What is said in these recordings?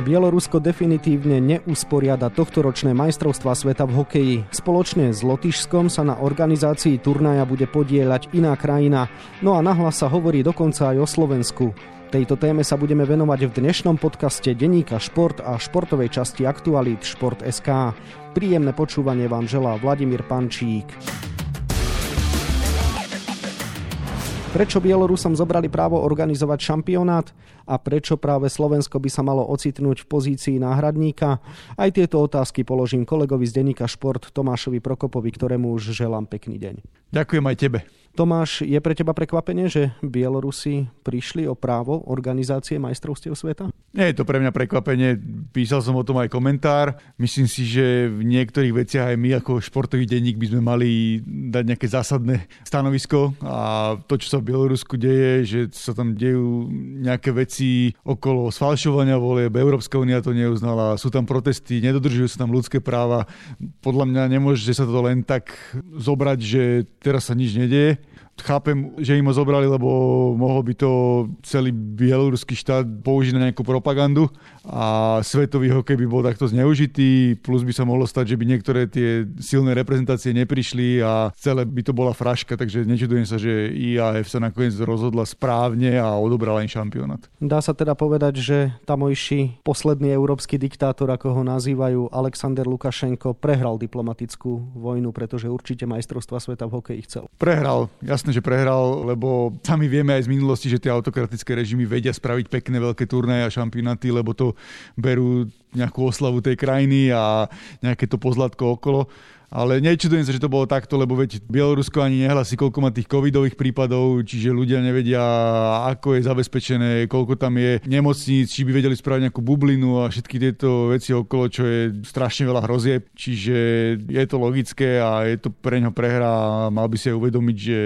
Bielorusko definitívne neusporiada tohtoročné majstrovstvá sveta v hokeji. Spoločne s Lotyšskom sa na organizácii turnaja bude podieľať iná krajina. No a nahlas sa hovorí dokonca aj o Slovensku. Tejto téme sa budeme venovať v dnešnom podcaste Deníka Šport a športovej časti Aktualit Šport.sk. Príjemné počúvanie vám želá Vladimír Pančík. Prečo Bielorusom zobrali právo organizovať šampionát a prečo práve Slovensko by sa malo ocitnúť v pozícii náhradníka? Aj tieto otázky položím kolegovi z denníka Šport Tomášovi Prokopovi, ktorému už želám pekný deň. Ďakujem aj tebe. Tomáš, je pre teba prekvapenie, že Bielorusi prišli o právo organizácie majstrovstiev sveta? Nie je to pre mňa prekvapenie. Písal som o tom aj komentár. Myslím si, že v niektorých veciach aj my ako športový denník by sme mali dať nejaké zásadné stanovisko a to, čo sa v Bielorusku deje, že sa tam dejú nejaké veci okolo sfalšovania volieb, Európska únia to neuznala, sú tam protesty, nedodržujú sa tam ľudské práva. Podľa mňa nemôže sa to len tak zobrať, že teraz sa nič nedieje chápem, že im ho zobrali, lebo mohol by to celý bieloruský štát použiť na nejakú propagandu a svetový hokej by bol takto zneužitý, plus by sa mohlo stať, že by niektoré tie silné reprezentácie neprišli a celé by to bola fraška, takže nečudujem sa, že IAF sa nakoniec rozhodla správne a odobrala im šampionát. Dá sa teda povedať, že tamojší posledný európsky diktátor, ako ho nazývajú, Alexander Lukašenko, prehral diplomatickú vojnu, pretože určite majstrovstva sveta v hokeji chcel. Prehral, jasné, jasné, že prehral, lebo sami vieme aj z minulosti, že tie autokratické režimy vedia spraviť pekné veľké turnaje a šampionáty, lebo to berú nejakú oslavu tej krajiny a nejaké to pozlatko okolo ale nečudujem sa, že to bolo takto, lebo veď Bielorusko ani nehlasí, koľko má tých covidových prípadov, čiže ľudia nevedia, ako je zabezpečené, koľko tam je nemocníc, či by vedeli spraviť nejakú bublinu a všetky tieto veci okolo, čo je strašne veľa hrozieb. Čiže je to logické a je to pre ňo prehra a mal by si aj uvedomiť, že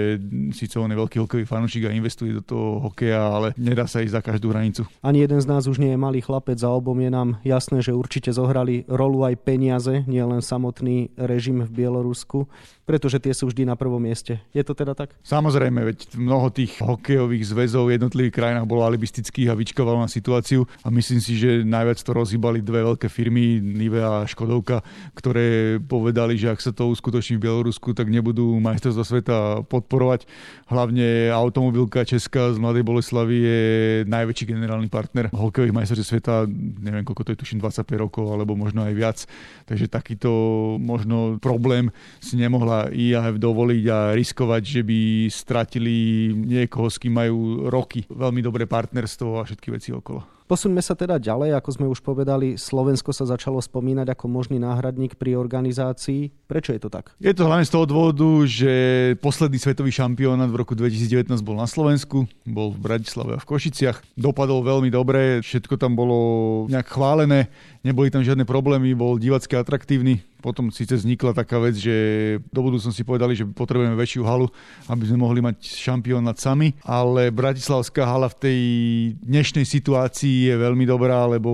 síce on je veľký hokejový fanúšik a investuje do toho hokeja, ale nedá sa ísť za každú hranicu. Ani jeden z nás už nie je malý chlapec a obom je nám jasné, že určite zohrali rolu aj peniaze, nielen samotný režim režim v Bielorusku, pretože tie sú vždy na prvom mieste. Je to teda tak? Samozrejme, veď mnoho tých hokejových zväzov v jednotlivých krajinách bolo alibistických a vyčkovalo na situáciu a myslím si, že najviac to rozhýbali dve veľké firmy, Nive a Škodovka, ktoré povedali, že ak sa to uskutoční v Bielorusku, tak nebudú majstrovstvá sveta podporovať. Hlavne automobilka Česká z Mladej Boleslavy je najväčší generálny partner hokejových majstrovstiev sveta, neviem koľko to je, tuším 25 rokov alebo možno aj viac. Takže takýto možno problém si nemohla IAF dovoliť a riskovať, že by stratili niekoho, s kým majú roky veľmi dobré partnerstvo a všetky veci okolo. Posuňme sa teda ďalej, ako sme už povedali, Slovensko sa začalo spomínať ako možný náhradník pri organizácii. Prečo je to tak? Je to hlavne z toho dôvodu, že posledný svetový šampionát v roku 2019 bol na Slovensku, bol v Bratislave a v Košiciach. Dopadol veľmi dobre, všetko tam bolo nejak chválené, neboli tam žiadne problémy, bol divacky atraktívny. Potom síce vznikla taká vec, že do budúcnosti povedali, že potrebujeme väčšiu halu, aby sme mohli mať šampionát sami, ale Bratislavská hala v tej dnešnej situácii je veľmi dobrá, lebo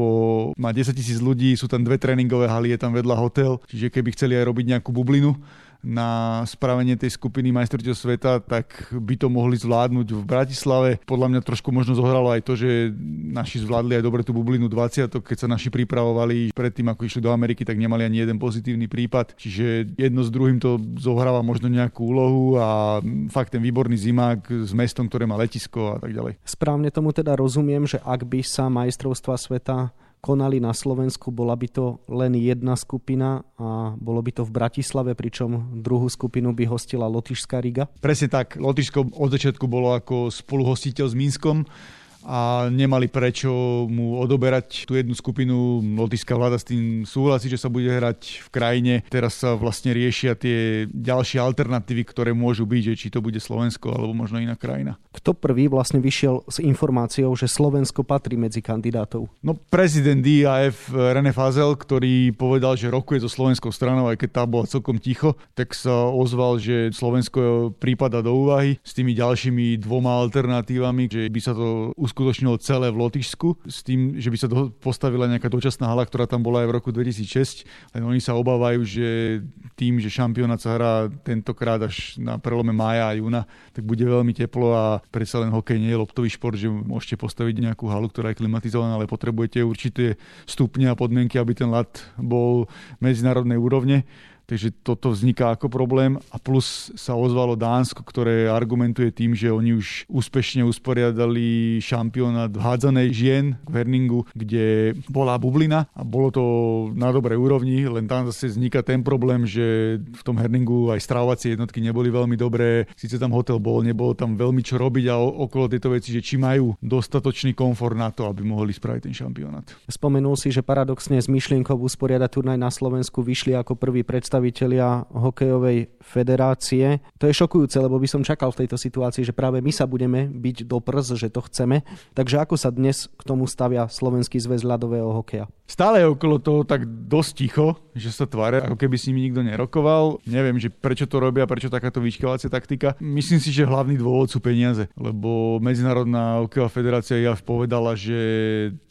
má 10 tisíc ľudí, sú tam dve tréningové haly, je tam vedľa hotel, čiže keby chceli aj robiť nejakú bublinu, na spravenie tej skupiny majstrovstiev sveta, tak by to mohli zvládnuť v Bratislave. Podľa mňa trošku možno zohralo aj to, že naši zvládli aj dobre tú bublinu 20, keď sa naši pripravovali predtým, ako išli do Ameriky, tak nemali ani jeden pozitívny prípad. Čiže jedno s druhým to zohráva možno nejakú úlohu a fakt ten výborný zimák s mestom, ktoré má letisko a tak ďalej. Správne tomu teda rozumiem, že ak by sa majstrovstva sveta konali na Slovensku, bola by to len jedna skupina a bolo by to v Bratislave, pričom druhú skupinu by hostila Lotyšská Riga? Presne tak. Lotyšsko od začiatku bolo ako spoluhostiteľ s Minskom a nemali prečo mu odoberať tú jednu skupinu. Lotyšská vláda s tým súhlasí, že sa bude hrať v krajine. Teraz sa vlastne riešia tie ďalšie alternatívy, ktoré môžu byť, že či to bude Slovensko alebo možno iná krajina. Kto prvý vlastne vyšiel s informáciou, že Slovensko patrí medzi kandidátov? No prezident IAF René Fazel, ktorý povedal, že rokuje so slovenskou stranou, aj keď tá bola celkom ticho, tak sa ozval, že Slovensko prípada do úvahy s tými ďalšími dvoma alternatívami, že by sa to uskutočnilo celé v Lotyšsku s tým, že by sa do, postavila nejaká dočasná hala, ktorá tam bola aj v roku 2006. Len oni sa obávajú, že tým, že šampionát sa hrá tentokrát až na prelome mája a júna, tak bude veľmi teplo a predsa len hokej nie je loptový šport, že môžete postaviť nejakú halu, ktorá je klimatizovaná, ale potrebujete určité stupne a podmienky, aby ten lat bol medzinárodnej úrovne Takže toto vzniká ako problém a plus sa ozvalo Dánsko, ktoré argumentuje tým, že oni už úspešne usporiadali šampionát hádzanej žien v Herningu, kde bola bublina a bolo to na dobrej úrovni, len tam zase vzniká ten problém, že v tom Herningu aj stravovacie jednotky neboli veľmi dobré, síce tam hotel bol, nebolo tam veľmi čo robiť a okolo tejto veci, že či majú dostatočný komfort na to, aby mohli spraviť ten šampionát. Spomenul si, že paradoxne s myšlienkou usporiadať turnaj na Slovensku vyšli ako prvý predstav predstavitelia hokejovej federácie. To je šokujúce, lebo by som čakal v tejto situácii, že práve my sa budeme byť do prs, že to chceme. Takže ako sa dnes k tomu stavia Slovenský zväz ľadového hokeja? Stále je okolo toho tak dosť ticho, že sa tvária, ako keby s nimi nikto nerokoval. Neviem, že prečo to robia, prečo takáto vyčkávacia taktika. Myslím si, že hlavný dôvod sú peniaze, lebo Medzinárodná hokejová federácia ja povedala, že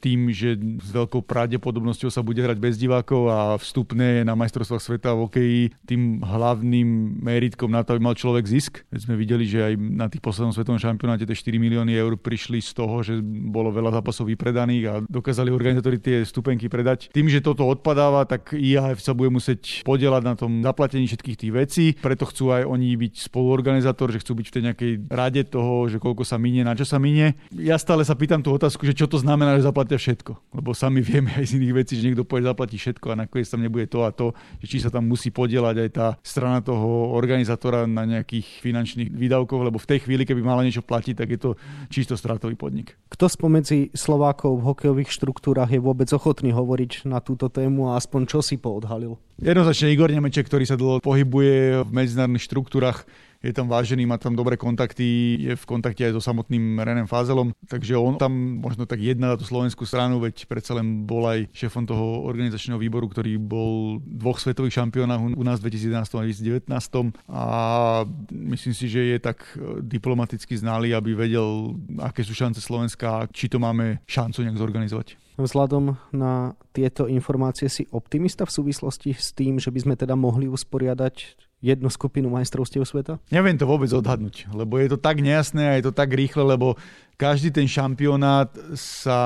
tým, že s veľkou pravdepodobnosťou sa bude hrať bez divákov a vstupné na majstrovstvách sveta v hokeji tým hlavným meritkom na to, aby mal človek zisk. Veď sme videli, že aj na tých poslednom svetovom šampionáte tie 4 milióny eur prišli z toho, že bolo veľa zápasov vypredaných a dokázali organizátori tie stupenky predať. Tým, že toto odpadáva, tak IAF sa bude musieť podielať na tom zaplatení všetkých tých vecí, preto chcú aj oni byť spoluorganizátor, že chcú byť v tej nejakej rade toho, že koľko sa minie, na čo sa minie. Ja stále sa pýtam tú otázku, že čo to znamená, že zaplatia všetko. Lebo sami vieme aj z iných vecí, že niekto povie zaplatí všetko a nakoniec tam nebude to a to, že či sa tam musí podielať aj tá strana toho organizátora na nejakých finančných výdavkoch, lebo v tej chvíli, keby mala niečo platiť, tak je to čisto stratový podnik. Kto spomedzi Slovákov v hokejových štruktúrach je vôbec ochotný hovoriť na túto tému a aspoň čo si poodhalil? Jednoznačne Igor Nemeček, ktorý sa dlho pohybuje v medzinárodných štruktúrach, je tam vážený, má tam dobré kontakty, je v kontakte aj so samotným Renem Fázelom, takže on tam možno tak jedná na tú slovenskú stranu, veď predsa len bol aj šéfom toho organizačného výboru, ktorý bol dvoch svetových šampionách u nás v 2011 a 2019 a myslím si, že je tak diplomaticky znalý, aby vedel, aké sú šance Slovenska či to máme šancu nejak zorganizovať. Vzhľadom na tieto informácie si optimista v súvislosti s tým, že by sme teda mohli usporiadať jednu skupinu majstrovstiev sveta? Neviem to vôbec odhadnúť, lebo je to tak nejasné a je to tak rýchle, lebo každý ten šampionát sa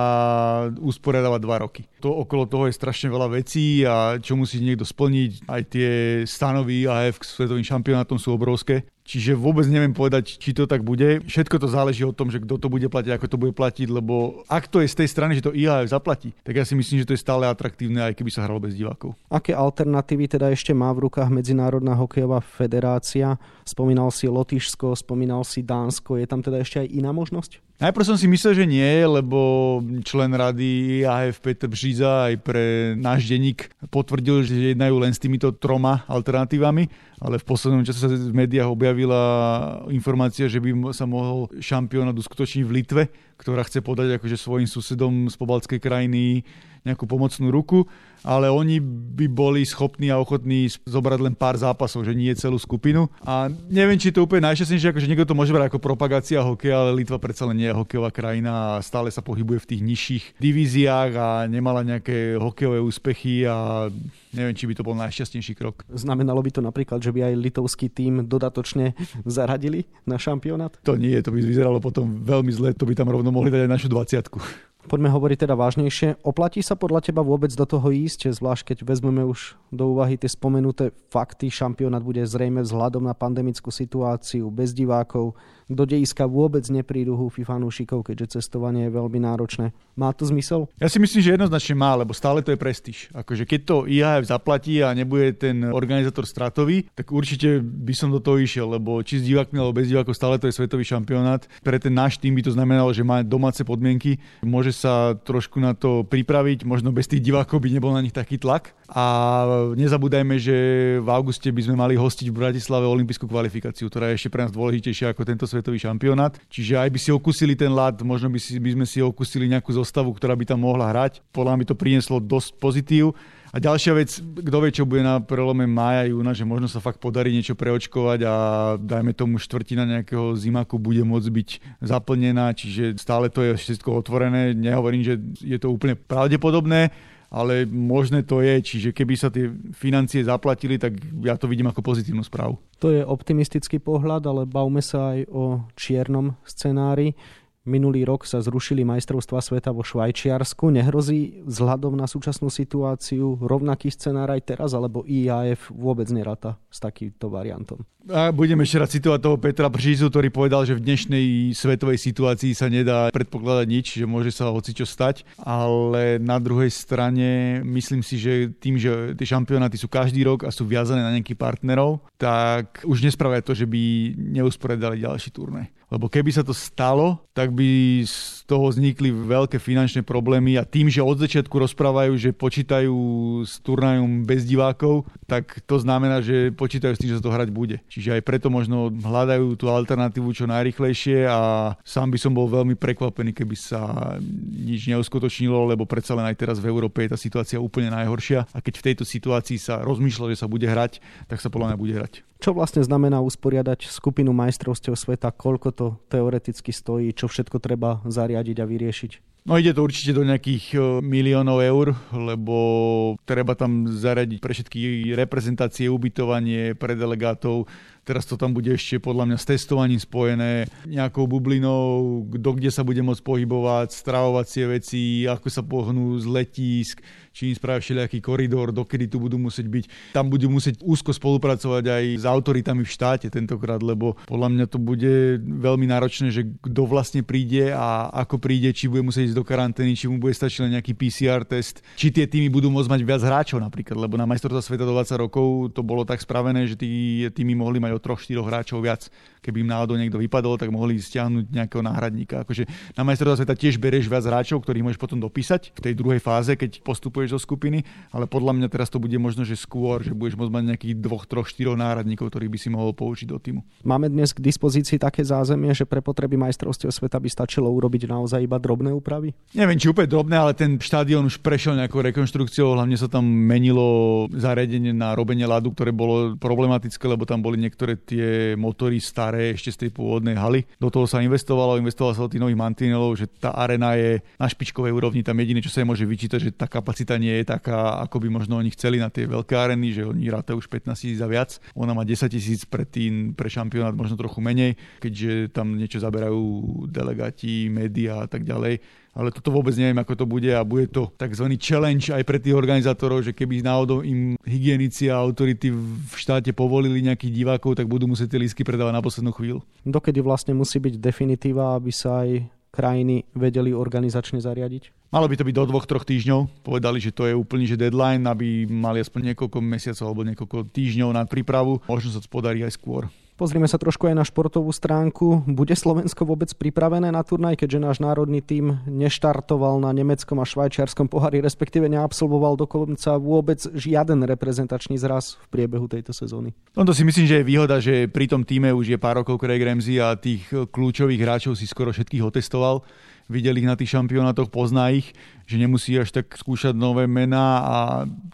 usporiadáva dva roky. To okolo toho je strašne veľa vecí a čo musí niekto splniť. Aj tie stanovy AF k svetovým šampionátom sú obrovské. Čiže vôbec neviem povedať, či to tak bude. Všetko to záleží o tom, že kto to bude platiť, ako to bude platiť, lebo ak to je z tej strany, že to IHF zaplatí, tak ja si myslím, že to je stále atraktívne, aj keby sa hralo bez divákov. Aké alternatívy teda ešte má v rukách Medzinárodná hokejová federácia? Spomínal si Lotyšsko, spomínal si Dánsko, je tam teda ešte aj iná možnosť? Najprv som si myslel, že nie, lebo člen rady AF Peter Bříza aj pre náš denník potvrdil, že jednajú len s týmito troma alternatívami, ale v poslednom čase sa v médiách objavila informácia, že by sa mohol šampionát uskutočniť v Litve, ktorá chce podať akože svojim susedom z pobalskej krajiny nejakú pomocnú ruku, ale oni by boli schopní a ochotní zobrať len pár zápasov, že nie celú skupinu. A neviem, či to úplne najšťastnejšie, akože niekto to môže brať ako propagácia hokeja, ale Litva predsa len nie je hokejová krajina a stále sa pohybuje v tých nižších divíziách a nemala nejaké hokejové úspechy a neviem, či by to bol najšťastnejší krok. Znamenalo by to napríklad, že by aj litovský tým dodatočne zaradili na šampionát? To nie, to by vyzeralo potom veľmi zle, to by tam rovno mohli dať aj našu 20. Poďme hovoriť teda vážnejšie. Oplatí sa podľa teba vôbec do toho ísť, zvlášť keď vezmeme už do úvahy tie spomenuté fakty. Šampionát bude zrejme vzhľadom na pandemickú situáciu, bez divákov, do dejiska vôbec neprídu húfy fanúšikov, keďže cestovanie je veľmi náročné. Má to zmysel? Ja si myslím, že jednoznačne má, lebo stále to je prestíž. Akože keď to IHF zaplatí a nebude ten organizátor stratový, tak určite by som do toho išiel, lebo či s divákmi alebo bez divákov stále to je svetový šampionát. Pre ten náš tým by to znamenalo, že má domáce podmienky, môže sa trošku na to pripraviť, možno bez tých divákov by nebol na nich taký tlak. A nezabúdajme, že v auguste by sme mali hostiť v Bratislave olympijskú kvalifikáciu, ktorá je ešte pre nás dôležitejšia ako tento svetový šampionát. Čiže aj by si okusili ten lad, možno by, si, by sme si okusili nejakú zostavu, ktorá by tam mohla hrať. Podľa mňa by to prinieslo dosť pozitív A ďalšia vec, kto vie, čo bude na prelome mája, júna, že možno sa fakt podarí niečo preočkovať a dajme tomu štvrtina nejakého zimaku bude môcť byť zaplnená, čiže stále to je všetko otvorené. Nehovorím, že je to úplne pravdepodobné, ale možné to je, čiže keby sa tie financie zaplatili, tak ja to vidím ako pozitívnu správu. To je optimistický pohľad, ale bavme sa aj o čiernom scenári. Minulý rok sa zrušili majstrovstva sveta vo Švajčiarsku. Nehrozí vzhľadom na súčasnú situáciu rovnaký scenár aj teraz, alebo IAF vôbec nerata s takýmto variantom? A budem ešte raz citovať toho Petra Bržízu, ktorý povedal, že v dnešnej svetovej situácii sa nedá predpokladať nič, že môže sa čo stať, ale na druhej strane myslím si, že tým, že tie šampionáty sú každý rok a sú viazané na nejakých partnerov, tak už nespravia to, že by neusporiadali ďalší turnaj. Lebo keby sa to stalo, tak by z toho vznikli veľké finančné problémy a tým, že od začiatku rozprávajú, že počítajú s turnajom bez divákov, tak to znamená, že počítajú s tým, že sa to hrať bude. Čiže aj preto možno hľadajú tú alternatívu čo najrychlejšie a sám by som bol veľmi prekvapený, keby sa nič neuskutočnilo, lebo predsa len aj teraz v Európe je tá situácia úplne najhoršia a keď v tejto situácii sa rozmýšľa, že sa bude hrať, tak sa podľa mňa bude hrať. Čo vlastne znamená usporiadať skupinu majstrovstiev sveta? Koľko to teoreticky stojí? Čo všetko treba zariadiť a vyriešiť? No ide to určite do nejakých e, miliónov eur, lebo treba tam zaradiť pre všetky reprezentácie, ubytovanie pre delegátov. Teraz to tam bude ešte podľa mňa s testovaním spojené, nejakou bublinou, kto kde sa bude môcť pohybovať, stravovacie veci, ako sa pohnú z letísk, či im spravia všelijaký koridor, dokedy tu budú musieť byť. Tam budú musieť úzko spolupracovať aj s autoritami v štáte tentokrát, lebo podľa mňa to bude veľmi náročné, že kto vlastne príde a ako príde, či bude musieť ísť do karantény, či mu bude stačiť len nejaký PCR test, či tie týmy budú môcť mať viac hráčov napríklad, lebo na majstrovstvá sveta do 20 rokov to bolo tak spravené, že tí týmy mohli mať o troch, štyroch hráčov viac. Keby im náhodou niekto vypadol, tak mohli stiahnuť nejakého náhradníka. Akože na majstrovstvá sveta tiež berieš viac hráčov, ktorých môžeš potom dopísať v tej druhej fáze, keď postupuje vystupuješ zo skupiny, ale podľa mňa teraz to bude možno, že skôr, že budeš môcť mať nejakých dvoch, troch, štyroch náhradníkov, ktorých by si mohol použiť do týmu. Máme dnes k dispozícii také zázemie, že pre potreby majstrovstiev sveta by stačilo urobiť naozaj iba drobné úpravy? Neviem, či úplne drobné, ale ten štadión už prešiel nejakou rekonštrukciou, hlavne sa tam menilo zariadenie na robenie ľadu, ktoré bolo problematické, lebo tam boli niektoré tie motory staré ešte z tej pôvodnej haly. Do toho sa investovalo, investovalo sa do tých nových mantinelov, že tá arena je na špičkovej úrovni, tam jediné, čo sa môže vyčítať, že tá kapacita nie je taká, ako by možno oni chceli na tie veľké areny, že oni rátajú už 15 tisíc a viac. Ona má 10 tisíc pre tým, pre šampionát možno trochu menej, keďže tam niečo zaberajú delegáti, médiá a tak ďalej ale toto vôbec neviem, ako to bude a bude to tzv. challenge aj pre tých organizátorov, že keby náhodou im hygienici a autority v štáte povolili nejakých divákov, tak budú musieť tie lísky predávať na poslednú chvíľu. Dokedy vlastne musí byť definitíva, aby sa aj krajiny vedeli organizačne zariadiť? Malo by to byť do dvoch, troch týždňov. Povedali, že to je úplný že deadline, aby mali aspoň niekoľko mesiacov alebo niekoľko týždňov na prípravu. Možno sa to podarí aj skôr. Pozrime sa trošku aj na športovú stránku. Bude Slovensko vôbec pripravené na turnaj, keďže náš národný tím neštartoval na nemeckom a švajčiarskom pohári, respektíve neabsolvoval dokonca vôbec žiaden reprezentačný zraz v priebehu tejto sezóny. No to si myslím, že je výhoda, že pri tom týme už je pár rokov Craig Ramsey a tých kľúčových hráčov si skoro všetkých otestoval videl ich na tých šampionátoch, pozná ich, že nemusí až tak skúšať nové mená a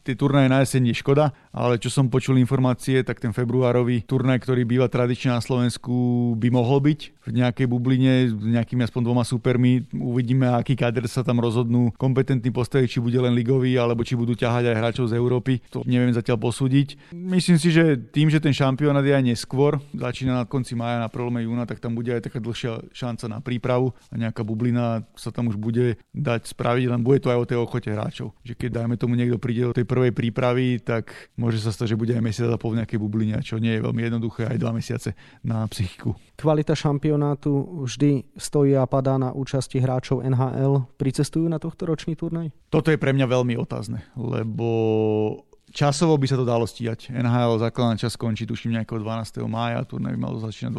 tie turnaje na jeseň je škoda, ale čo som počul informácie, tak ten februárový turnaj, ktorý býva tradične na Slovensku, by mohol byť v nejakej bubline s nejakými aspoň dvoma supermi. Uvidíme, aký kader sa tam rozhodnú kompetentní postaviť, či bude len ligový, alebo či budú ťahať aj hráčov z Európy. To neviem zatiaľ posúdiť. Myslím si, že tým, že ten šampionát je aj neskôr, začína na konci maja, na prelome júna, tak tam bude aj taká dlhšia šanca na prípravu a nejaká bublina sa tam už bude dať spraviť, len bude to aj o tej ochote hráčov. Že keď dajme tomu niekto príde do tej prvej prípravy, tak môže sa stať, že bude aj mesiac a pol v nejakej bubline, čo nie je veľmi jednoduché, aj dva mesiace na psychiku. Kvalita šampionátu vždy stojí a padá na účasti hráčov NHL. Pricestujú na tohto ročný turnaj? Toto je pre mňa veľmi otázne, lebo Časovo by sa to dalo stíhať. NHL základná čas končí tuším nejakého 12. mája, turnaj by malo začínať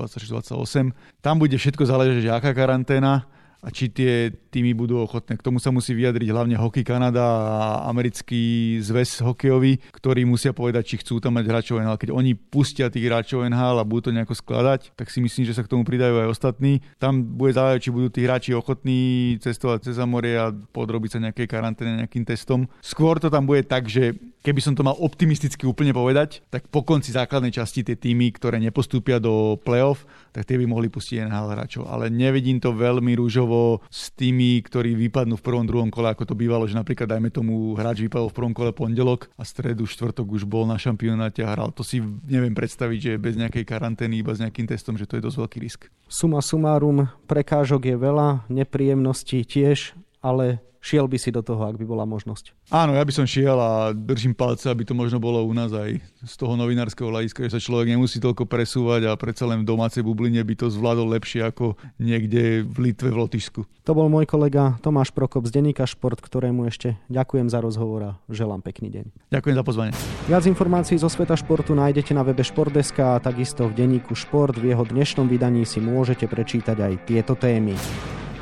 26-28. Tam bude všetko záležať, že aká karanténa a či tie týmy budú ochotné. K tomu sa musí vyjadriť hlavne Hockey Kanada a americký zväz hokejový, ktorí musia povedať, či chcú tam mať hráčov NHL. Keď oni pustia tých hráčov NHL a budú to nejako skladať, tak si myslím, že sa k tomu pridajú aj ostatní. Tam bude záležať, či budú tí hráči ochotní cestovať cez more a podrobiť sa nejakej karanténe, nejakým testom. Skôr to tam bude tak, že keby som to mal optimisticky úplne povedať, tak po konci základnej časti tie týmy, ktoré nepostúpia do play-off, tak tie by mohli pustiť NHL hráčov. Ale nevidím to veľmi rúžovo s tými, ktorí vypadnú v prvom, druhom kole, ako to bývalo, že napríklad dajme tomu hráč vypadol v prvom kole pondelok a stredu, štvrtok už bol na šampionáte a hral. To si neviem predstaviť, že bez nejakej karantény, iba s nejakým testom, že to je dosť veľký risk. Suma sumárum, prekážok je veľa, nepríjemností tiež, ale šiel by si do toho, ak by bola možnosť? Áno, ja by som šiel a držím palce, aby to možno bolo u nás aj z toho novinárskeho hľadiska, že sa človek nemusí toľko presúvať a predsa len v domácej bubline by to zvládol lepšie ako niekde v Litve, v Lotyšsku. To bol môj kolega Tomáš Prokop z Denika Šport, ktorému ešte ďakujem za rozhovor a želám pekný deň. Ďakujem za pozvanie. Viac informácií zo sveta športu nájdete na webe Športdeska a takisto v denníku Šport. V jeho dnešnom vydaní si môžete prečítať aj tieto témy.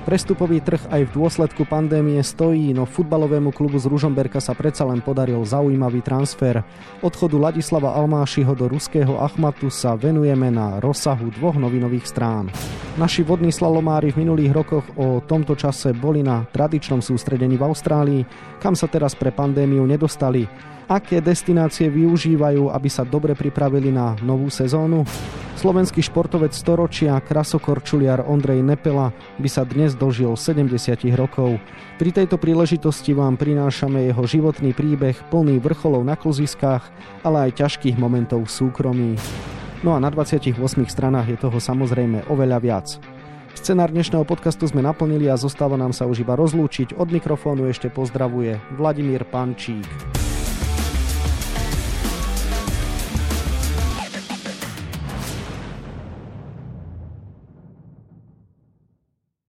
Prestupový trh aj v dôsledku pandémie stojí, no futbalovému klubu z Ružomberka sa predsa len podaril zaujímavý transfer. Odchodu Ladislava Almášiho do ruského Achmatu sa venujeme na rozsahu dvoch novinových strán. Naši vodní slalomári v minulých rokoch o tomto čase boli na tradičnom sústredení v Austrálii, kam sa teraz pre pandémiu nedostali aké destinácie využívajú, aby sa dobre pripravili na novú sezónu? Slovenský športovec storočia, krasokorčuliar Ondrej Nepela by sa dnes dožil 70 rokov. Pri tejto príležitosti vám prinášame jeho životný príbeh plný vrcholov na kluziskách, ale aj ťažkých momentov v súkromí. No a na 28 stranách je toho samozrejme oveľa viac. Scenár dnešného podcastu sme naplnili a zostáva nám sa už iba rozlúčiť. Od mikrofónu ešte pozdravuje Vladimír Pančík.